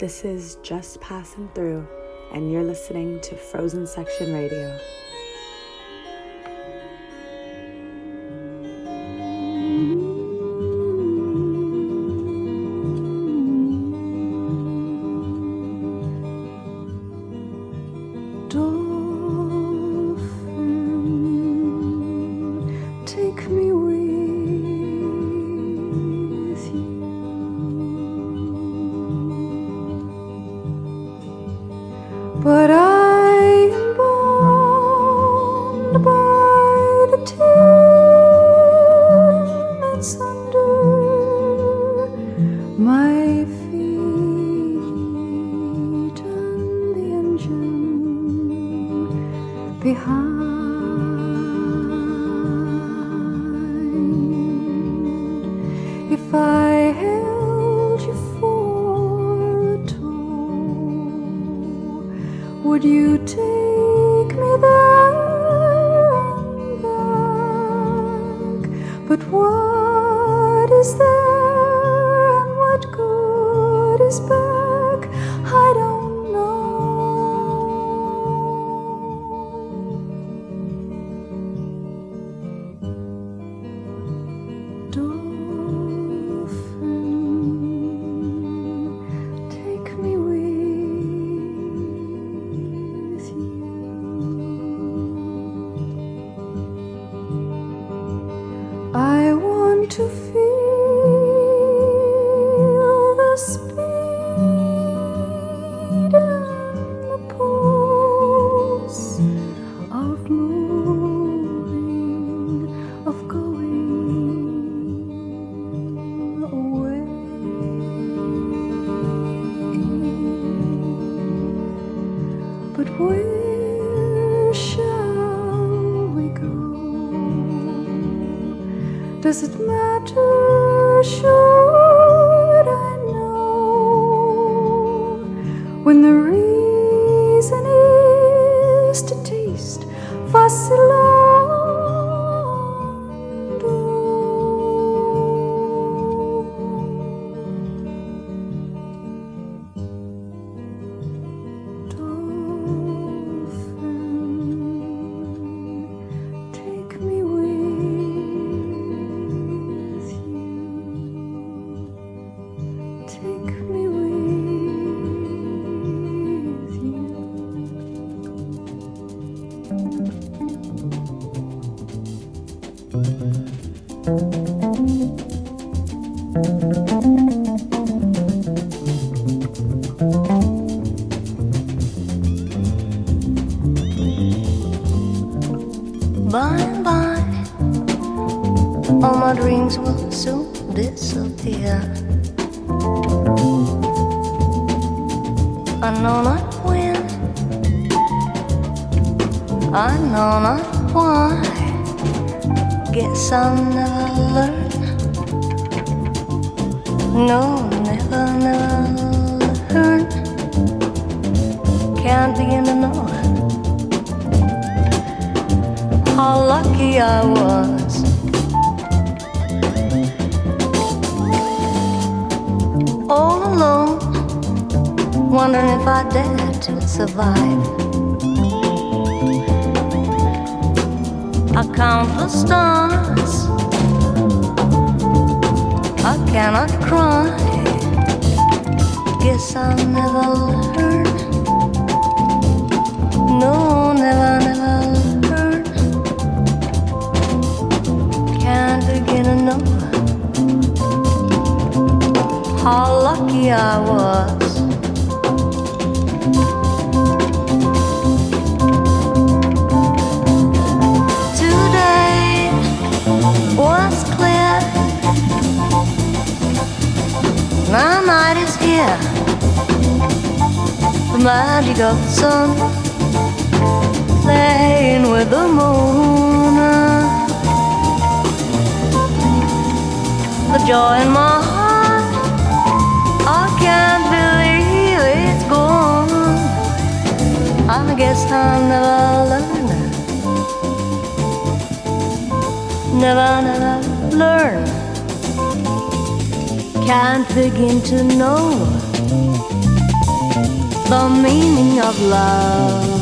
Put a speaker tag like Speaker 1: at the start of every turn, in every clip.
Speaker 1: This is Just Passing Through, and you're listening to Frozen Section Radio.
Speaker 2: Does it matter? Should
Speaker 3: All alone, wondering if I dare to survive. I count the stars, I cannot cry. Guess I'll never learn. No, never, never how lucky I was. Today was clear. My night is here. The magic of the sun playing with the moon. the joy in my heart. Guess I'll never learn. Never, never learn. Can't begin to know the meaning of love.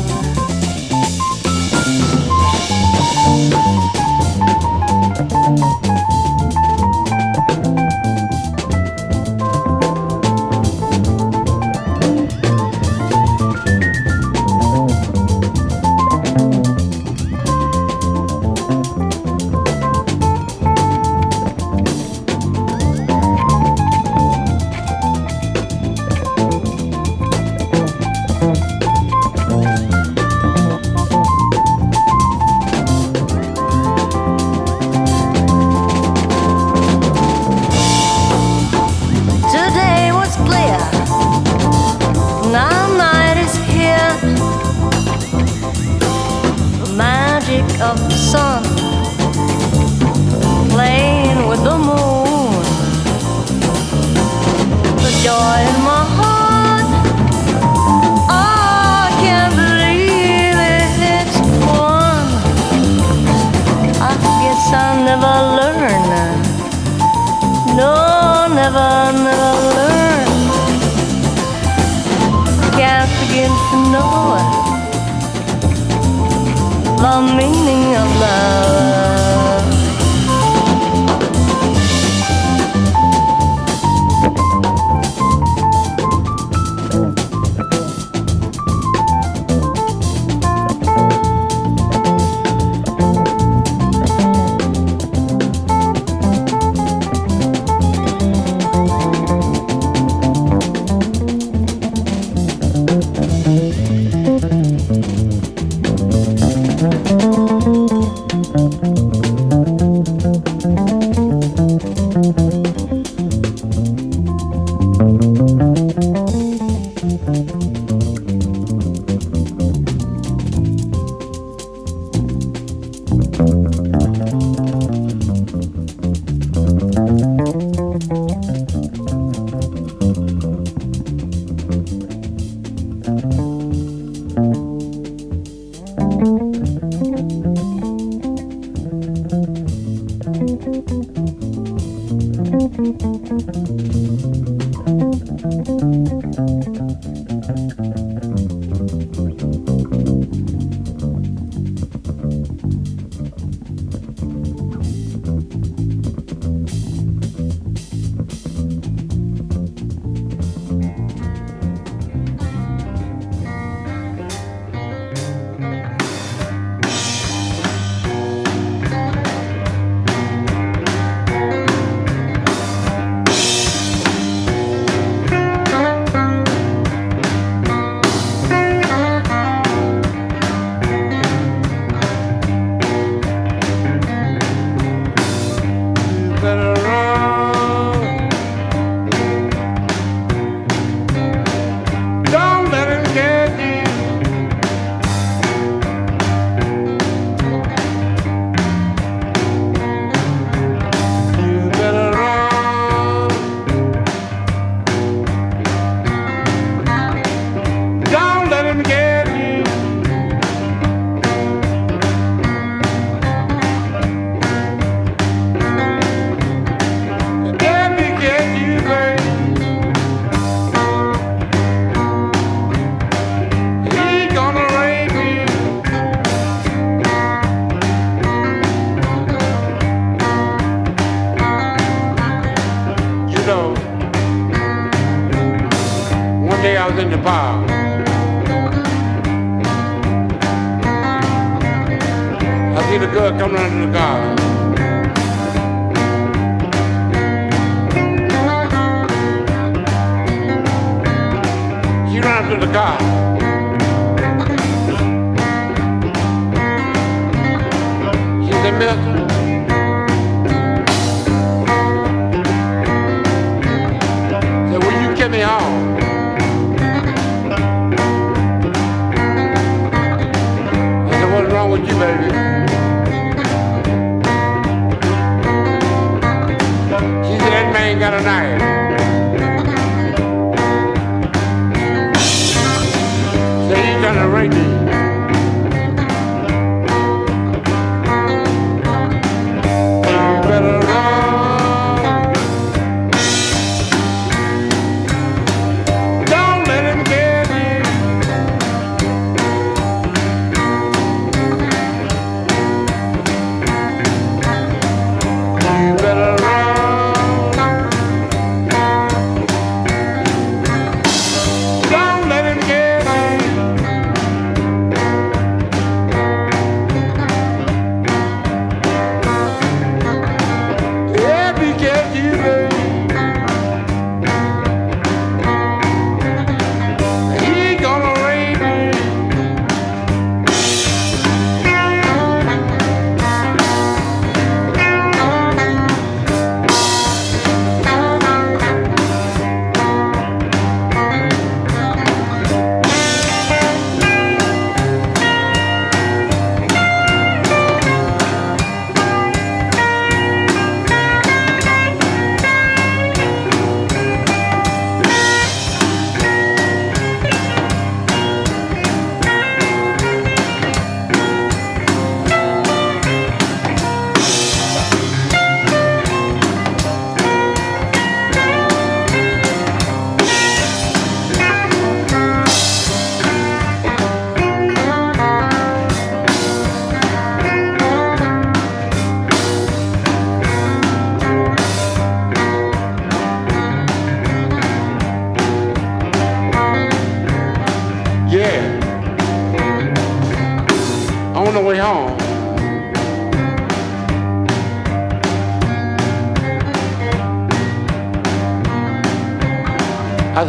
Speaker 4: She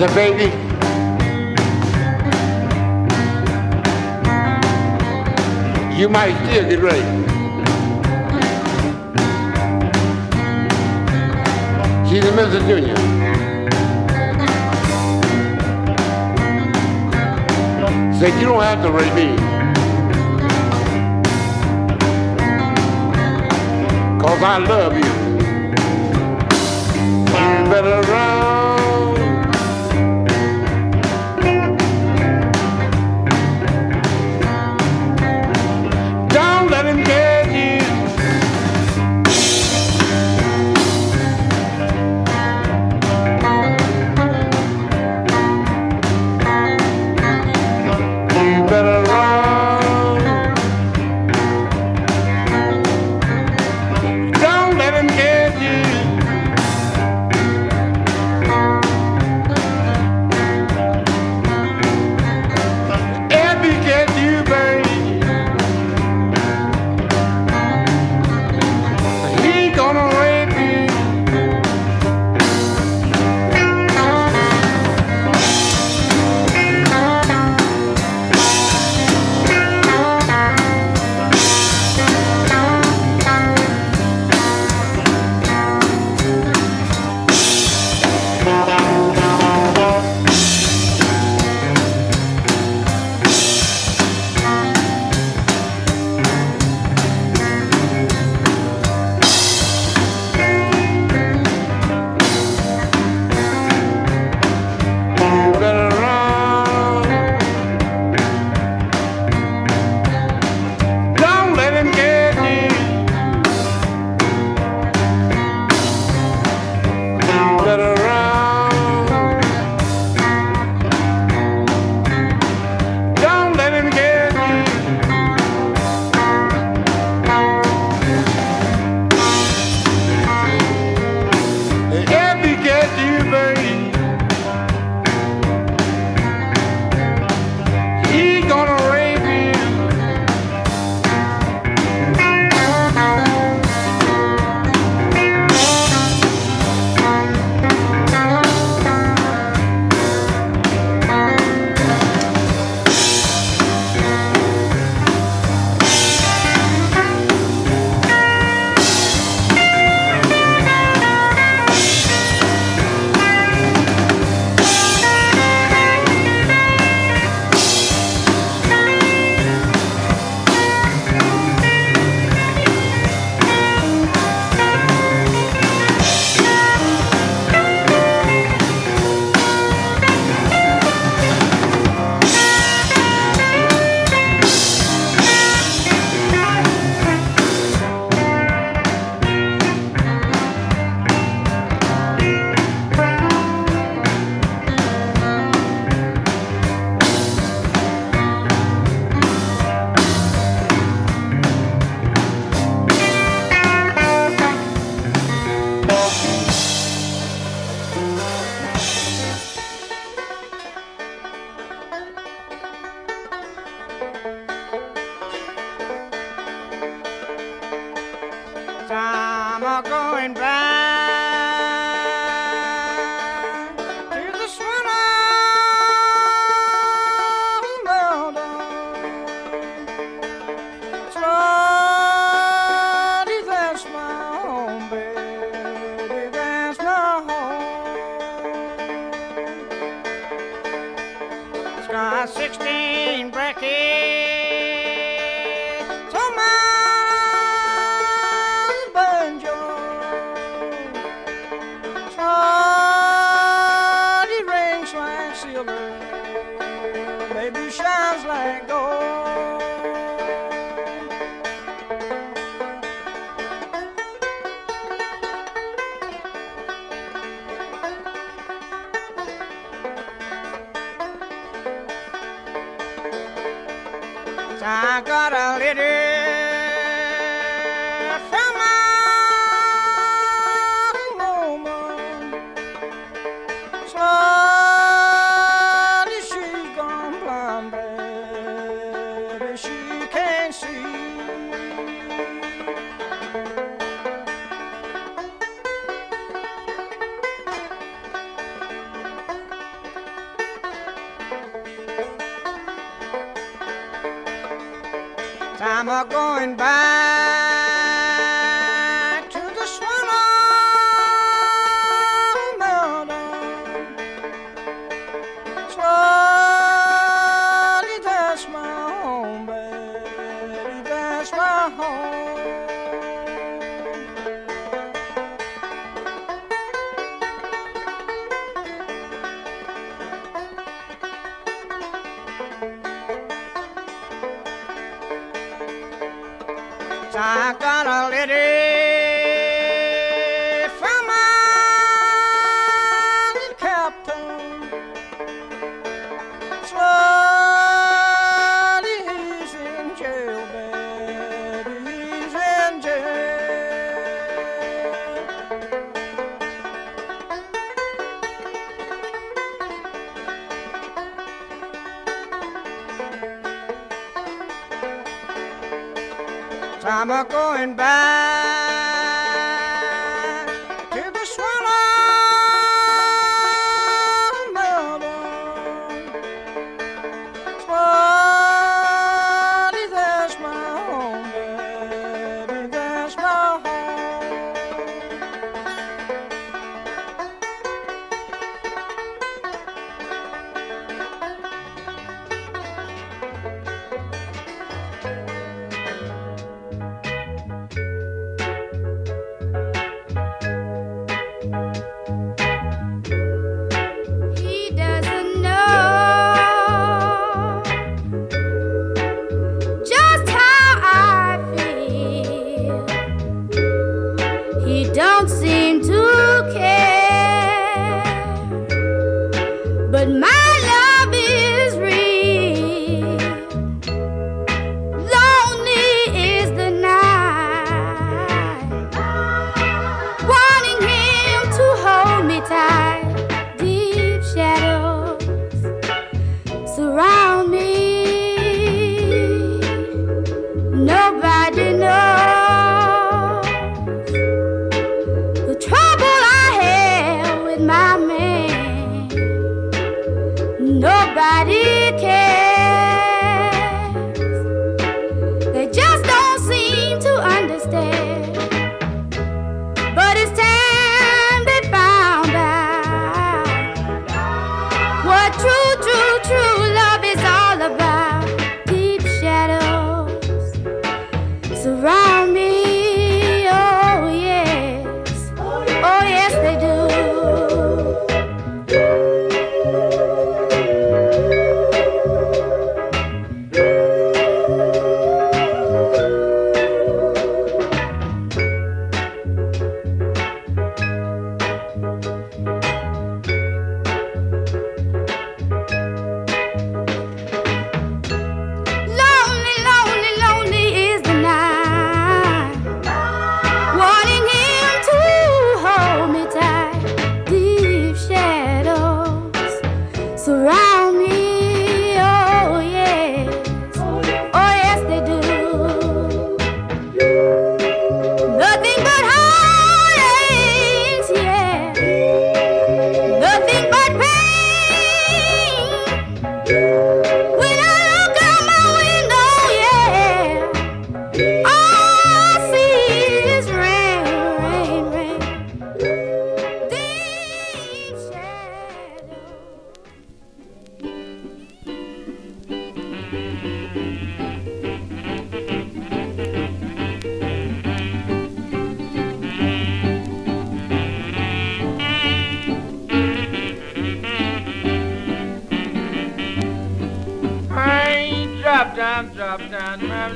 Speaker 4: baby. You
Speaker 5: might still get ready. She's a Mrs. Junior. Say you don't have to rape me. Cause I love you. You better run.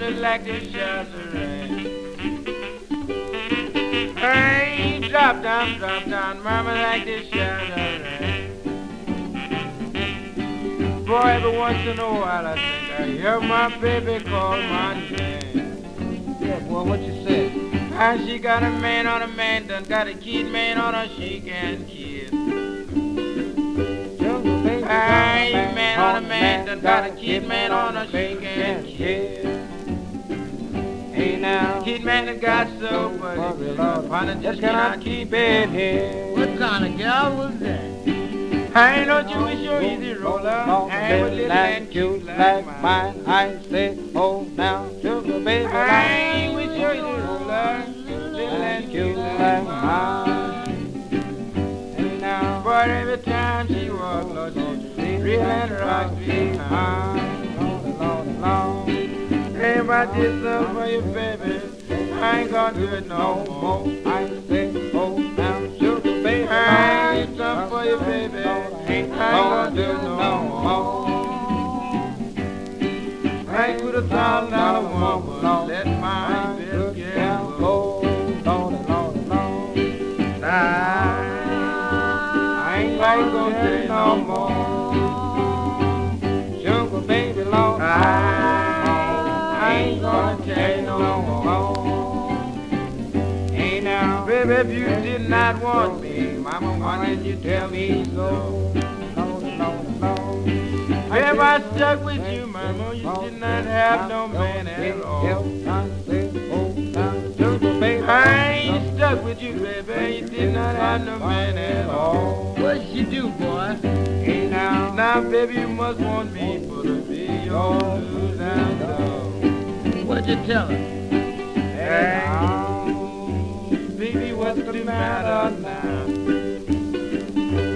Speaker 6: it like
Speaker 7: the
Speaker 8: Shazarang. Hey, drop down, drop down, murmur like the Shazarang. Boy, every once in a while I think I hear my baby call my name.
Speaker 7: Yeah, boy, what you say?
Speaker 8: And she got a man on a man, done got a kid man on her, she can kiss.
Speaker 7: Jungle baby,
Speaker 8: man on a man, done got a kid man on her, she can kiss
Speaker 7: me now.
Speaker 8: Kid man has got so worried.
Speaker 7: Lord, just cannot keep it here.
Speaker 8: What kind of gal was that?
Speaker 7: I ain't no Jewish or easy roller. I
Speaker 8: was
Speaker 7: little and
Speaker 8: cute like mine. I say, oh, now, sugar baby.
Speaker 7: I
Speaker 8: ain't
Speaker 7: with your easy roller. Little and
Speaker 8: cute like
Speaker 7: mine.
Speaker 8: And now,
Speaker 7: but every time she walks, Lord, she
Speaker 8: really rocks
Speaker 7: me if I did something for you, baby I ain't gonna do it no more.
Speaker 8: I say, oh now, sugar baby,
Speaker 7: I did something for you, baby I ain't gonna do it no more. I ain't put a thousand dollar woman Let my if you did not want me, Mama, why didn't you tell me so? If I stuck with you, Mama, you did not have no man at all. I ain't stuck with you, baby, you did not have no man at all.
Speaker 9: What you do, boy?
Speaker 8: Hey now,
Speaker 7: Now, baby, you must want me for to be your love.
Speaker 9: What'd you tell her?
Speaker 7: Hey, baby, the matter now?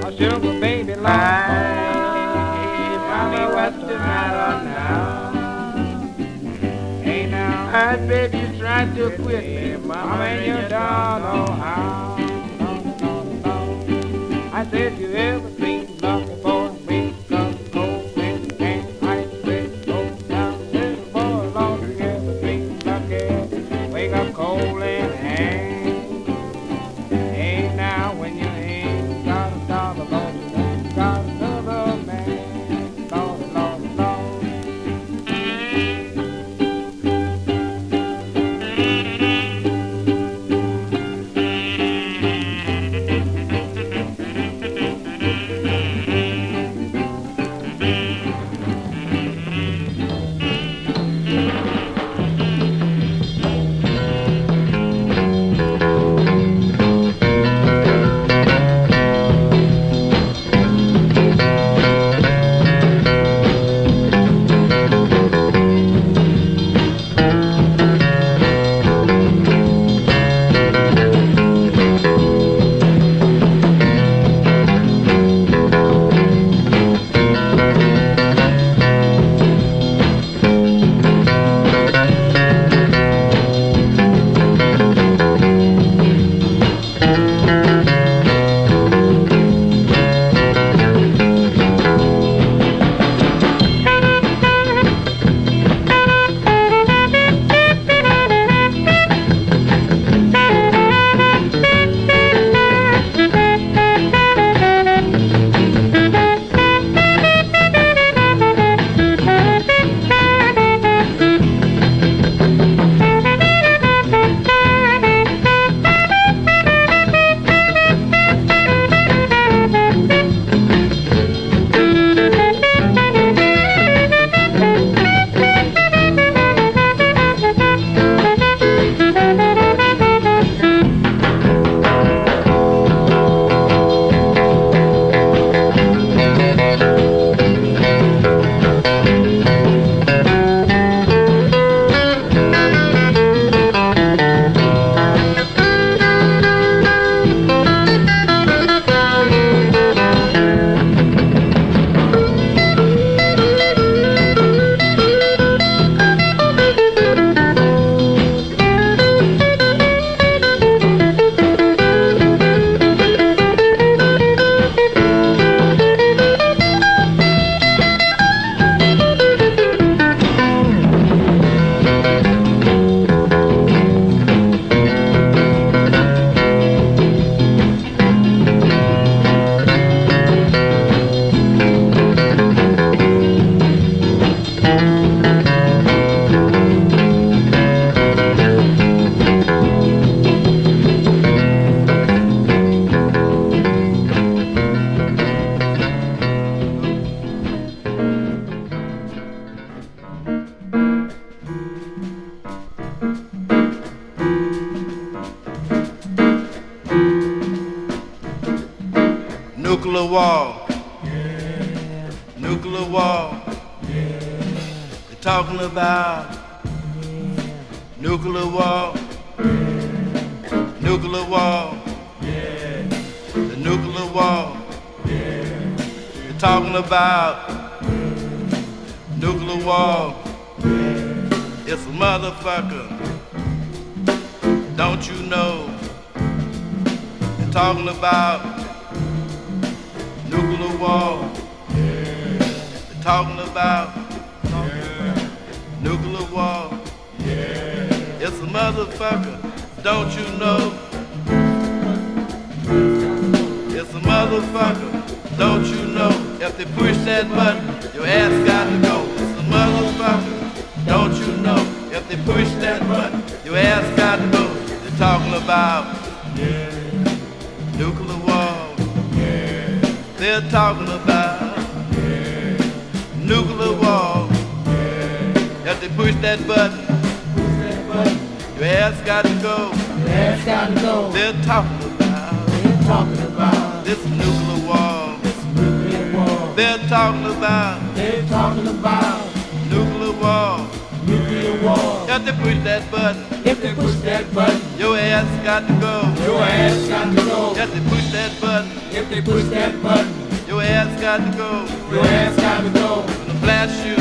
Speaker 8: a sugar baby,
Speaker 7: Hey,
Speaker 8: Lord.
Speaker 7: mama, what's the matter now?
Speaker 8: Hey now,
Speaker 7: I baby, you tried to quit me, mama, and you don't know how.
Speaker 8: Got
Speaker 10: to go. If they push that button, If they push that button, your ass got to go. your ass got to go. Gonna blast you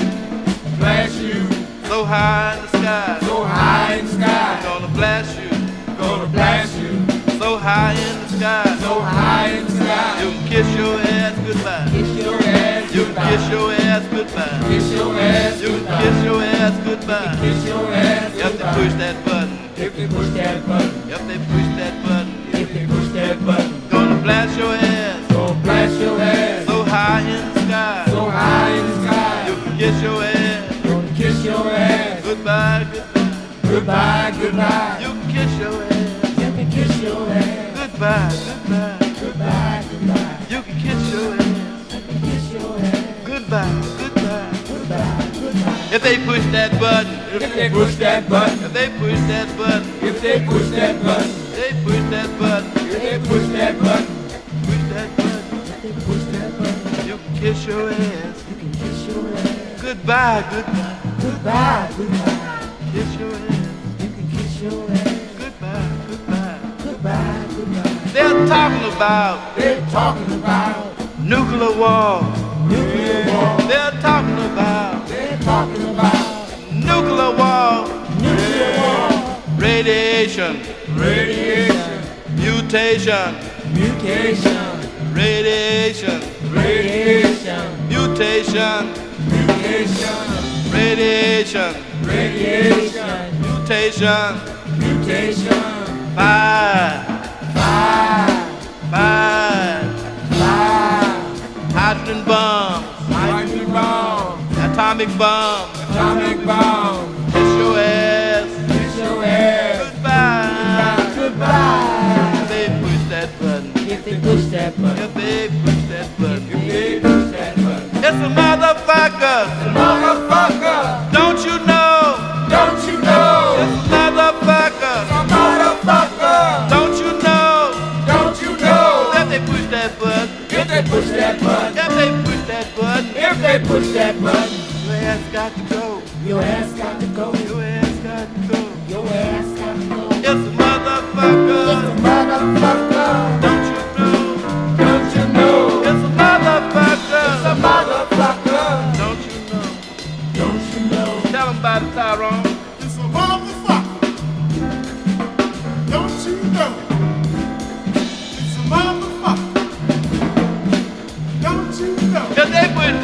Speaker 9: Blast you
Speaker 10: so high in the sky.
Speaker 9: so high in the sky.
Speaker 10: Gonna blast you
Speaker 9: Gonna blast you
Speaker 10: so high in the sky.
Speaker 9: so high in the sky.
Speaker 10: You can kiss your ass goodbye.
Speaker 9: Kiss your ass
Speaker 10: You can
Speaker 9: goodbye.
Speaker 10: kiss your ass goodbye.
Speaker 9: Kiss your ass
Speaker 10: You can
Speaker 9: goodbye.
Speaker 10: kiss your ass goodbye.
Speaker 9: Kiss your ass
Speaker 10: If they push that button,
Speaker 9: If they push that button,
Speaker 10: if they push that button,
Speaker 9: if they push that button,
Speaker 10: gonna blast your ass
Speaker 9: gonna blast your ass
Speaker 10: so high in the sky.
Speaker 9: so high in the sky.
Speaker 10: You can kiss your ass
Speaker 9: Gonna kiss your ass
Speaker 10: goodbye, goodbye.
Speaker 9: goodbye, goodbye.
Speaker 10: You can kiss your ass
Speaker 9: You can kiss your ass
Speaker 10: goodbye, goodbye.
Speaker 9: goodbye, goodbye.
Speaker 10: You can kiss your ass
Speaker 9: You can kiss your ass
Speaker 10: goodbye, goodbye.
Speaker 9: goodbye, goodbye.
Speaker 10: If they push that button,
Speaker 9: If they push that button,
Speaker 10: if they push that button,
Speaker 9: if they push that button,
Speaker 10: they push that button,
Speaker 9: they push that button,
Speaker 10: push that button.
Speaker 9: they push that button,
Speaker 10: You can kiss your ass
Speaker 9: you can kiss your ass
Speaker 10: goodbye, goodbye.
Speaker 9: goodbye, goodbye.
Speaker 10: Kiss your ass
Speaker 9: You can kiss your ass
Speaker 10: goodbye, goodbye.
Speaker 9: goodbye, goodbye.
Speaker 10: They're talking about
Speaker 9: They're talking about
Speaker 10: nuclear war.
Speaker 9: nuclear war.
Speaker 10: They're talking about
Speaker 9: They're talking about
Speaker 10: nuclear war. Radiation,
Speaker 9: Radiation,
Speaker 10: mutation,
Speaker 9: mutation,
Speaker 10: radiation,
Speaker 9: radiation,
Speaker 10: mutation,
Speaker 9: mutation,
Speaker 10: radiation,
Speaker 9: radiation,
Speaker 10: mutation.
Speaker 9: mutation.
Speaker 10: Five,
Speaker 9: Five,
Speaker 10: five.
Speaker 9: five,
Speaker 10: Hydrogen bomb,
Speaker 9: hydrogen bomb,
Speaker 10: atomic bomb.
Speaker 9: atomic bomb.
Speaker 10: They push that button,
Speaker 9: if they push that button,
Speaker 10: if they push that button, it's a motherfucker.
Speaker 9: motherfucker,
Speaker 10: Don't you know?
Speaker 9: don't you know?
Speaker 10: It's a motherfucker.
Speaker 9: It's a Motherfucker,
Speaker 10: Don't you know?
Speaker 9: don't you know?
Speaker 10: If they push that button,
Speaker 9: If they push that button,
Speaker 10: if they push that button,
Speaker 9: if they push that button,
Speaker 10: your ass got to go.
Speaker 9: your ass got to go.
Speaker 10: Your ass got to go.
Speaker 9: Your ass got to go.
Speaker 10: It's a motherfucker. It's a Motherfucker,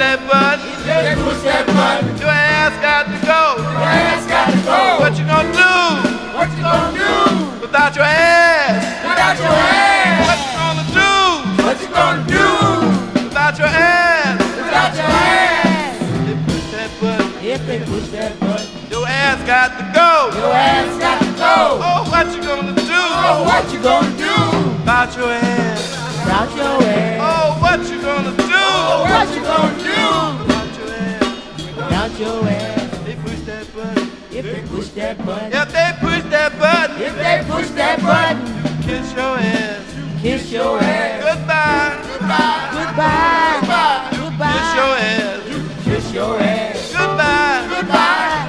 Speaker 10: that button,
Speaker 9: If they push that button,
Speaker 10: your ass got to go.
Speaker 9: your ass got to go.
Speaker 10: What you gonna do
Speaker 9: What you gonna do
Speaker 10: without your ass?
Speaker 9: without your ass?
Speaker 10: What you gonna do
Speaker 9: What you gonna do
Speaker 10: without your ass?
Speaker 9: without your ass?
Speaker 10: They push that button,
Speaker 9: If they push that button,
Speaker 10: your ass got to go.
Speaker 9: your ass got to go.
Speaker 10: Oh, what you gonna do
Speaker 9: Oh, what you gonna do
Speaker 10: about your ass?
Speaker 9: without your ass?
Speaker 10: Oh, what you gonna do
Speaker 9: Oh, what you gonna do
Speaker 10: your ass.
Speaker 9: If
Speaker 10: they push that button.
Speaker 9: If they push that button.
Speaker 10: If they push that button.
Speaker 9: If they push that button.
Speaker 10: You kiss your ass.
Speaker 9: You kiss your ass.
Speaker 10: Goodbye.
Speaker 9: Goodbye. Goodbye. Goodbye. Goodbye.
Speaker 10: Kiss your ass. You kiss your ass. Goodbye. Goodbye.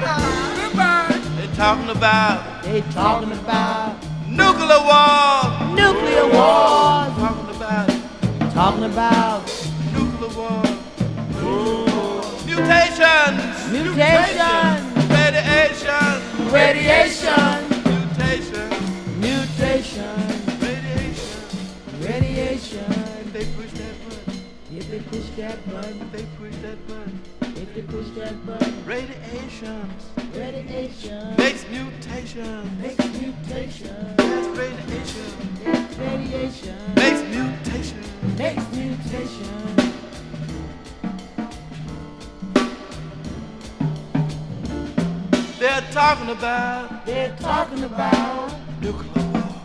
Speaker 10: Goodbye. They talking about.
Speaker 9: They talking about.
Speaker 10: Nuclear war.
Speaker 9: Nuclear war.
Speaker 10: Talking about.
Speaker 9: Talking about.
Speaker 10: Nuclear war. Mutations
Speaker 9: mutation,
Speaker 10: radiation,
Speaker 9: radiation,
Speaker 10: mutation,
Speaker 9: mutation,
Speaker 10: radiation.
Speaker 9: radiation.
Speaker 10: If they push that button,
Speaker 9: If they push that button,
Speaker 10: if they push that button,
Speaker 9: if they push that button,
Speaker 10: radiations
Speaker 9: radiation.
Speaker 10: Makes mutations.
Speaker 9: makes mutation.
Speaker 10: Yes, radiation.
Speaker 9: Radiation.
Speaker 10: Makes mutation.
Speaker 9: makes mutation.
Speaker 10: They're talking about
Speaker 9: They're talking about
Speaker 10: nuclear war.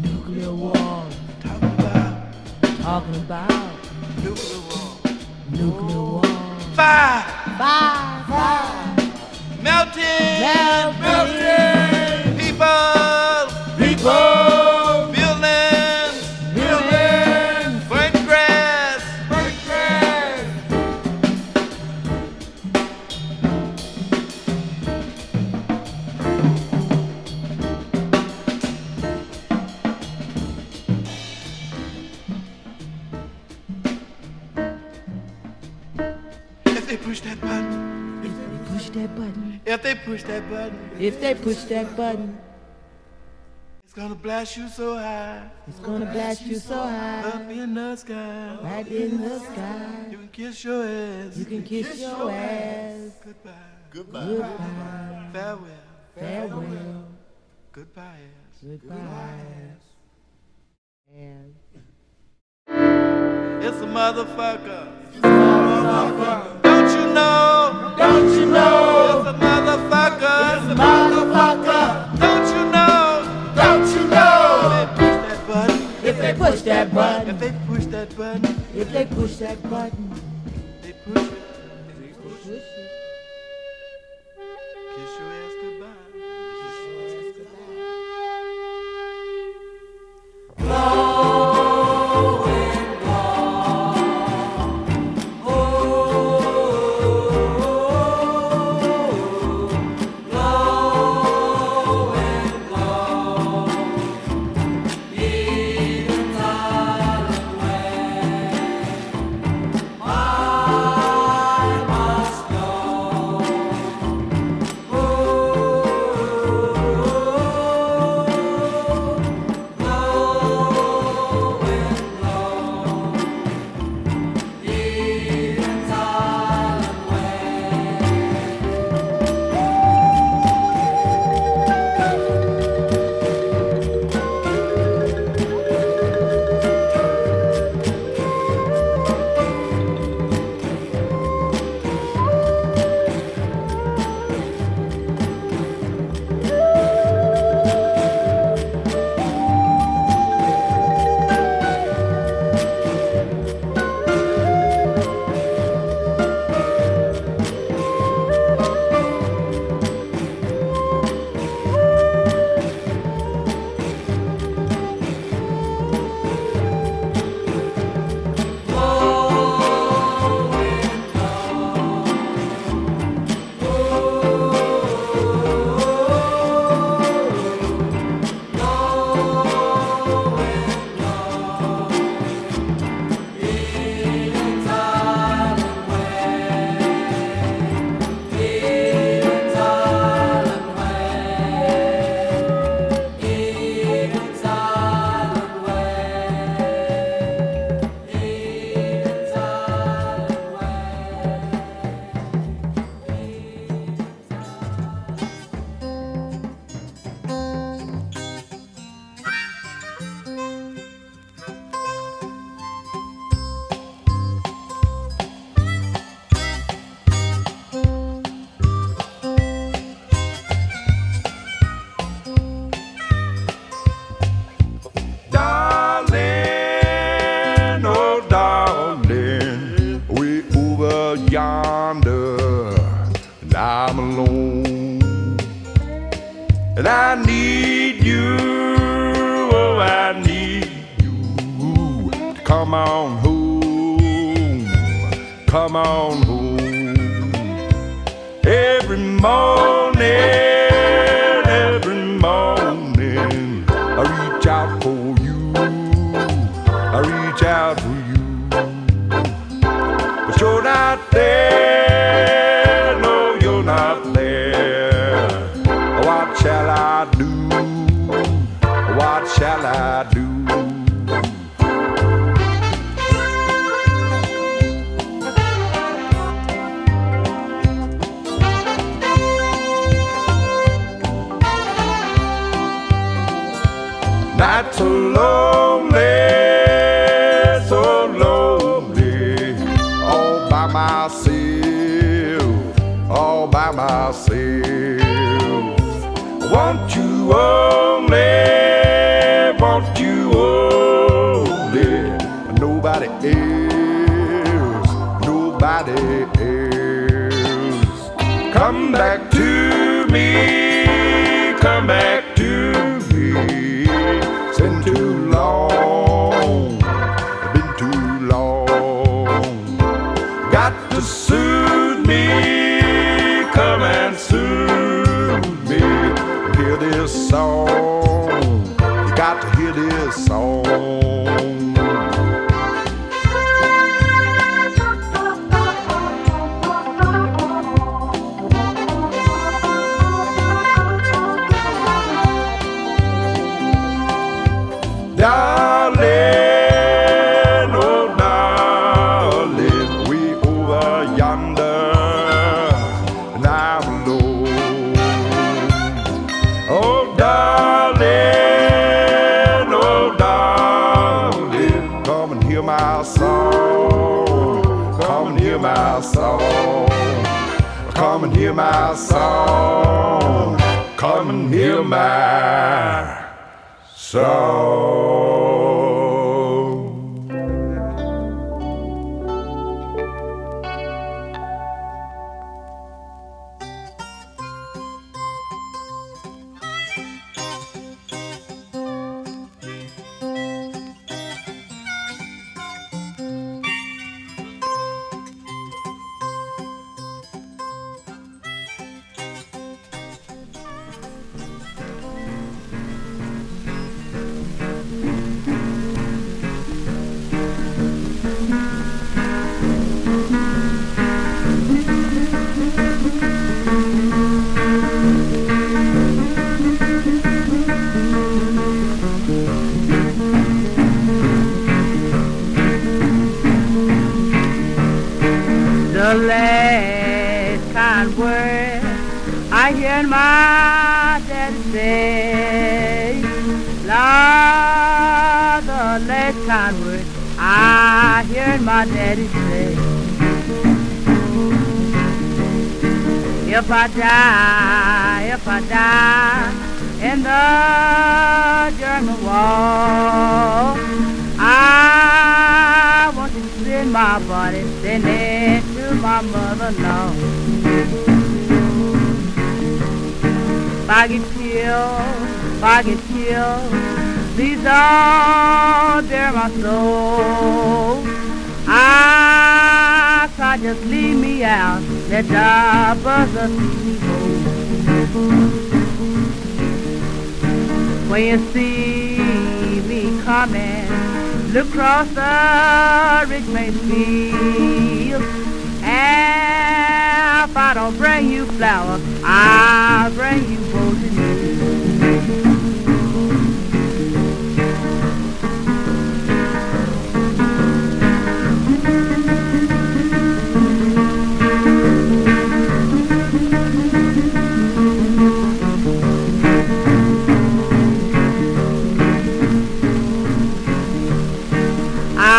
Speaker 9: nuclear war.
Speaker 10: Talking about
Speaker 9: Talking about
Speaker 10: nuclear war.
Speaker 9: nuclear war.
Speaker 10: Fire,
Speaker 9: Fire, fire,
Speaker 10: melting,
Speaker 9: melting,
Speaker 10: push that button,
Speaker 9: if they push that button,
Speaker 10: it's gonna blast you so high
Speaker 9: it's gonna blast you so high,
Speaker 10: up in the sky.
Speaker 9: right in the sky.
Speaker 10: You can kiss your ass.
Speaker 9: You can kiss your ass.
Speaker 10: Goodbye.
Speaker 9: Goodbye,
Speaker 10: Farewell.
Speaker 9: farewell,
Speaker 10: Goodbye, ass.
Speaker 9: goodbye. And
Speaker 10: It's a motherfucker. Don't you know?
Speaker 9: don't you know,
Speaker 10: they push that button,
Speaker 11: Want you only, want you only, nobody else, nobody else. Come back my
Speaker 12: daddy. If I die, if I die in the German wall, I want to send my body, send it to my mother-in-law. If I get killed, if I get killed, please don't bear my soul. I can't just leave me out, the see me go. When you see me coming, look across the Richmond field. And if I don't bring you flowers, I'll bring you roses.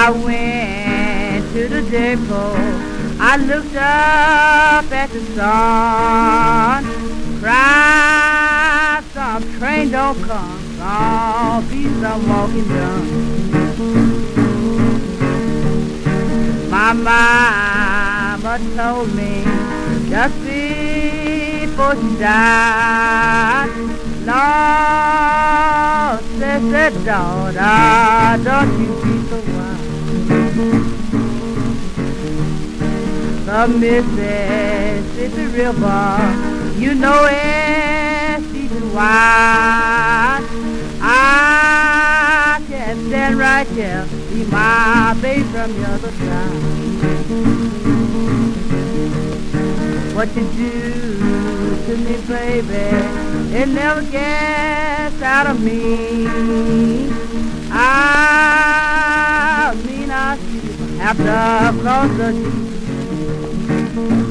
Speaker 12: I went to the depot. I looked up at the sun. Cried, some train don't come. Some be some walking done. My mama told me just before she died. Lord, said that daughter, don't you The Mississippi River, you know it's deep and wide. I can stand right here, be my baby from the other side. What you do to me, baby, it never gets out of me. I mean I see after across the sea.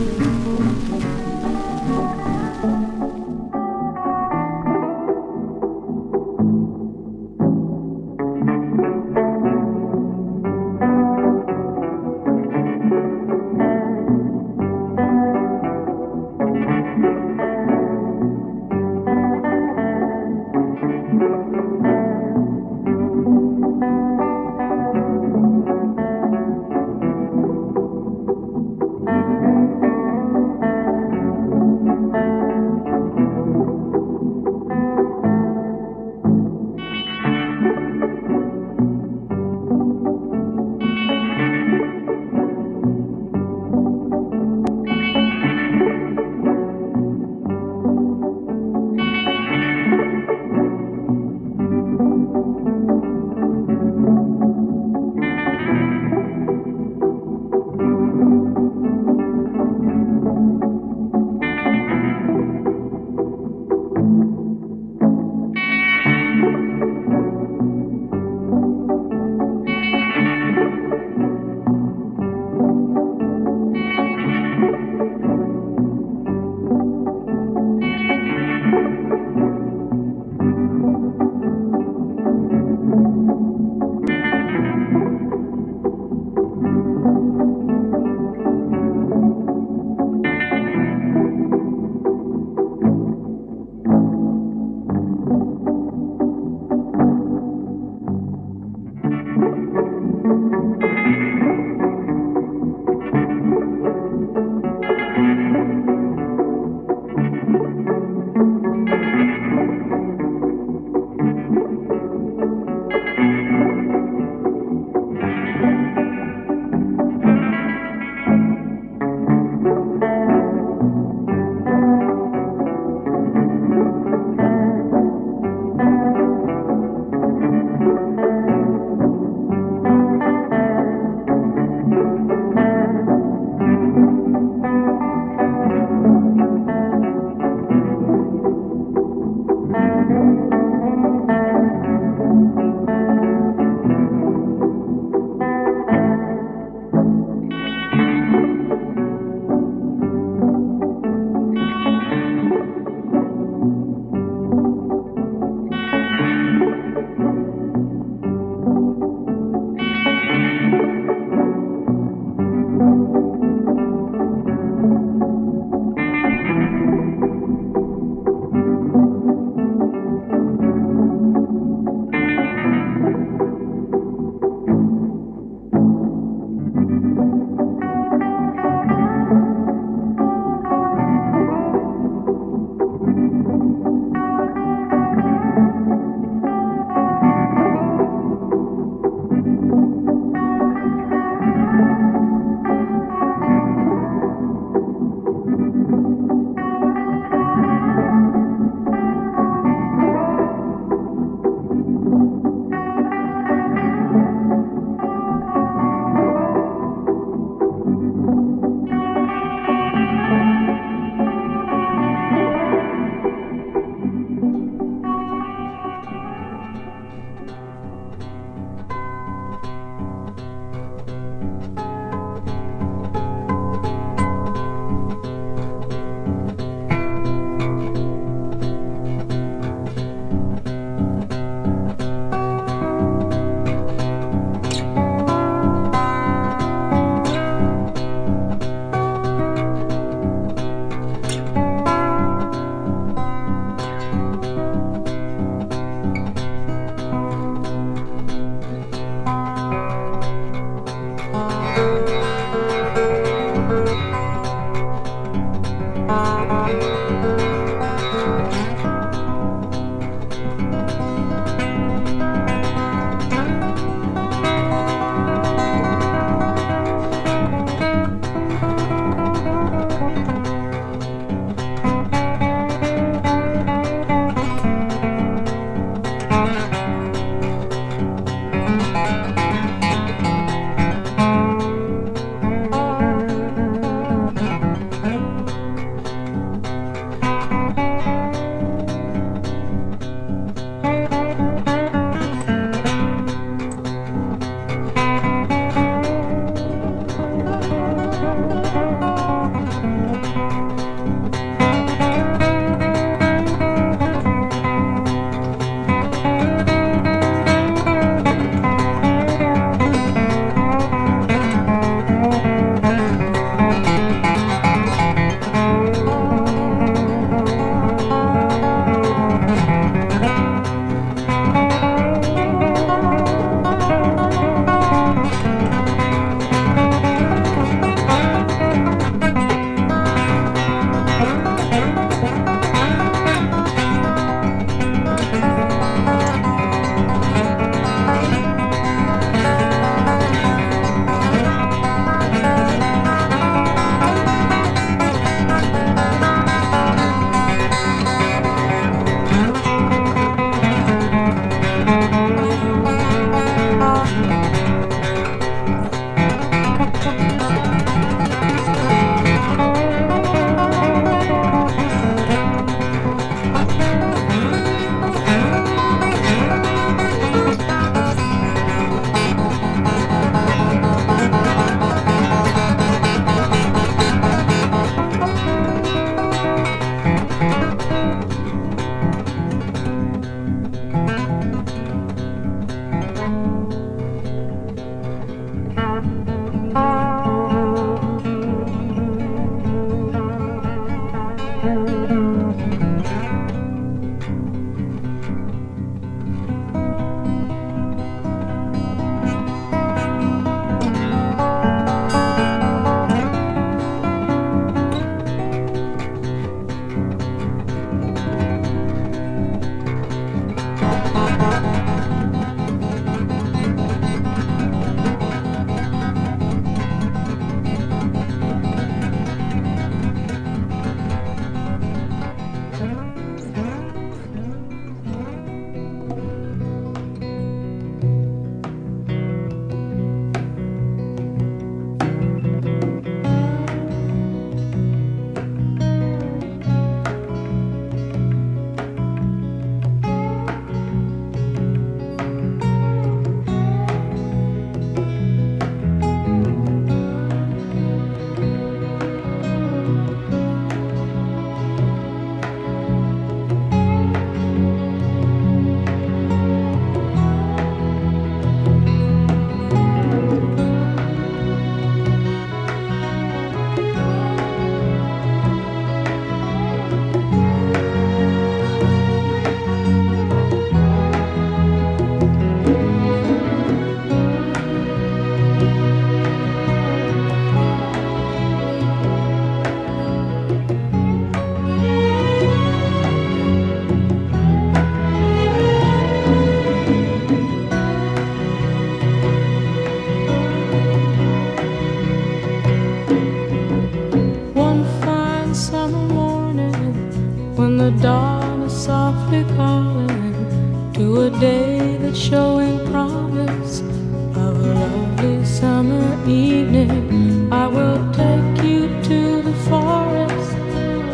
Speaker 2: The dawn is softly calling to a day that's showing promise of a lovely summer evening. I will take you to the forest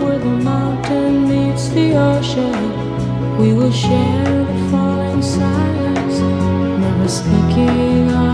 Speaker 2: where the mountain meets the ocean. We will share the falling silence, never speaking.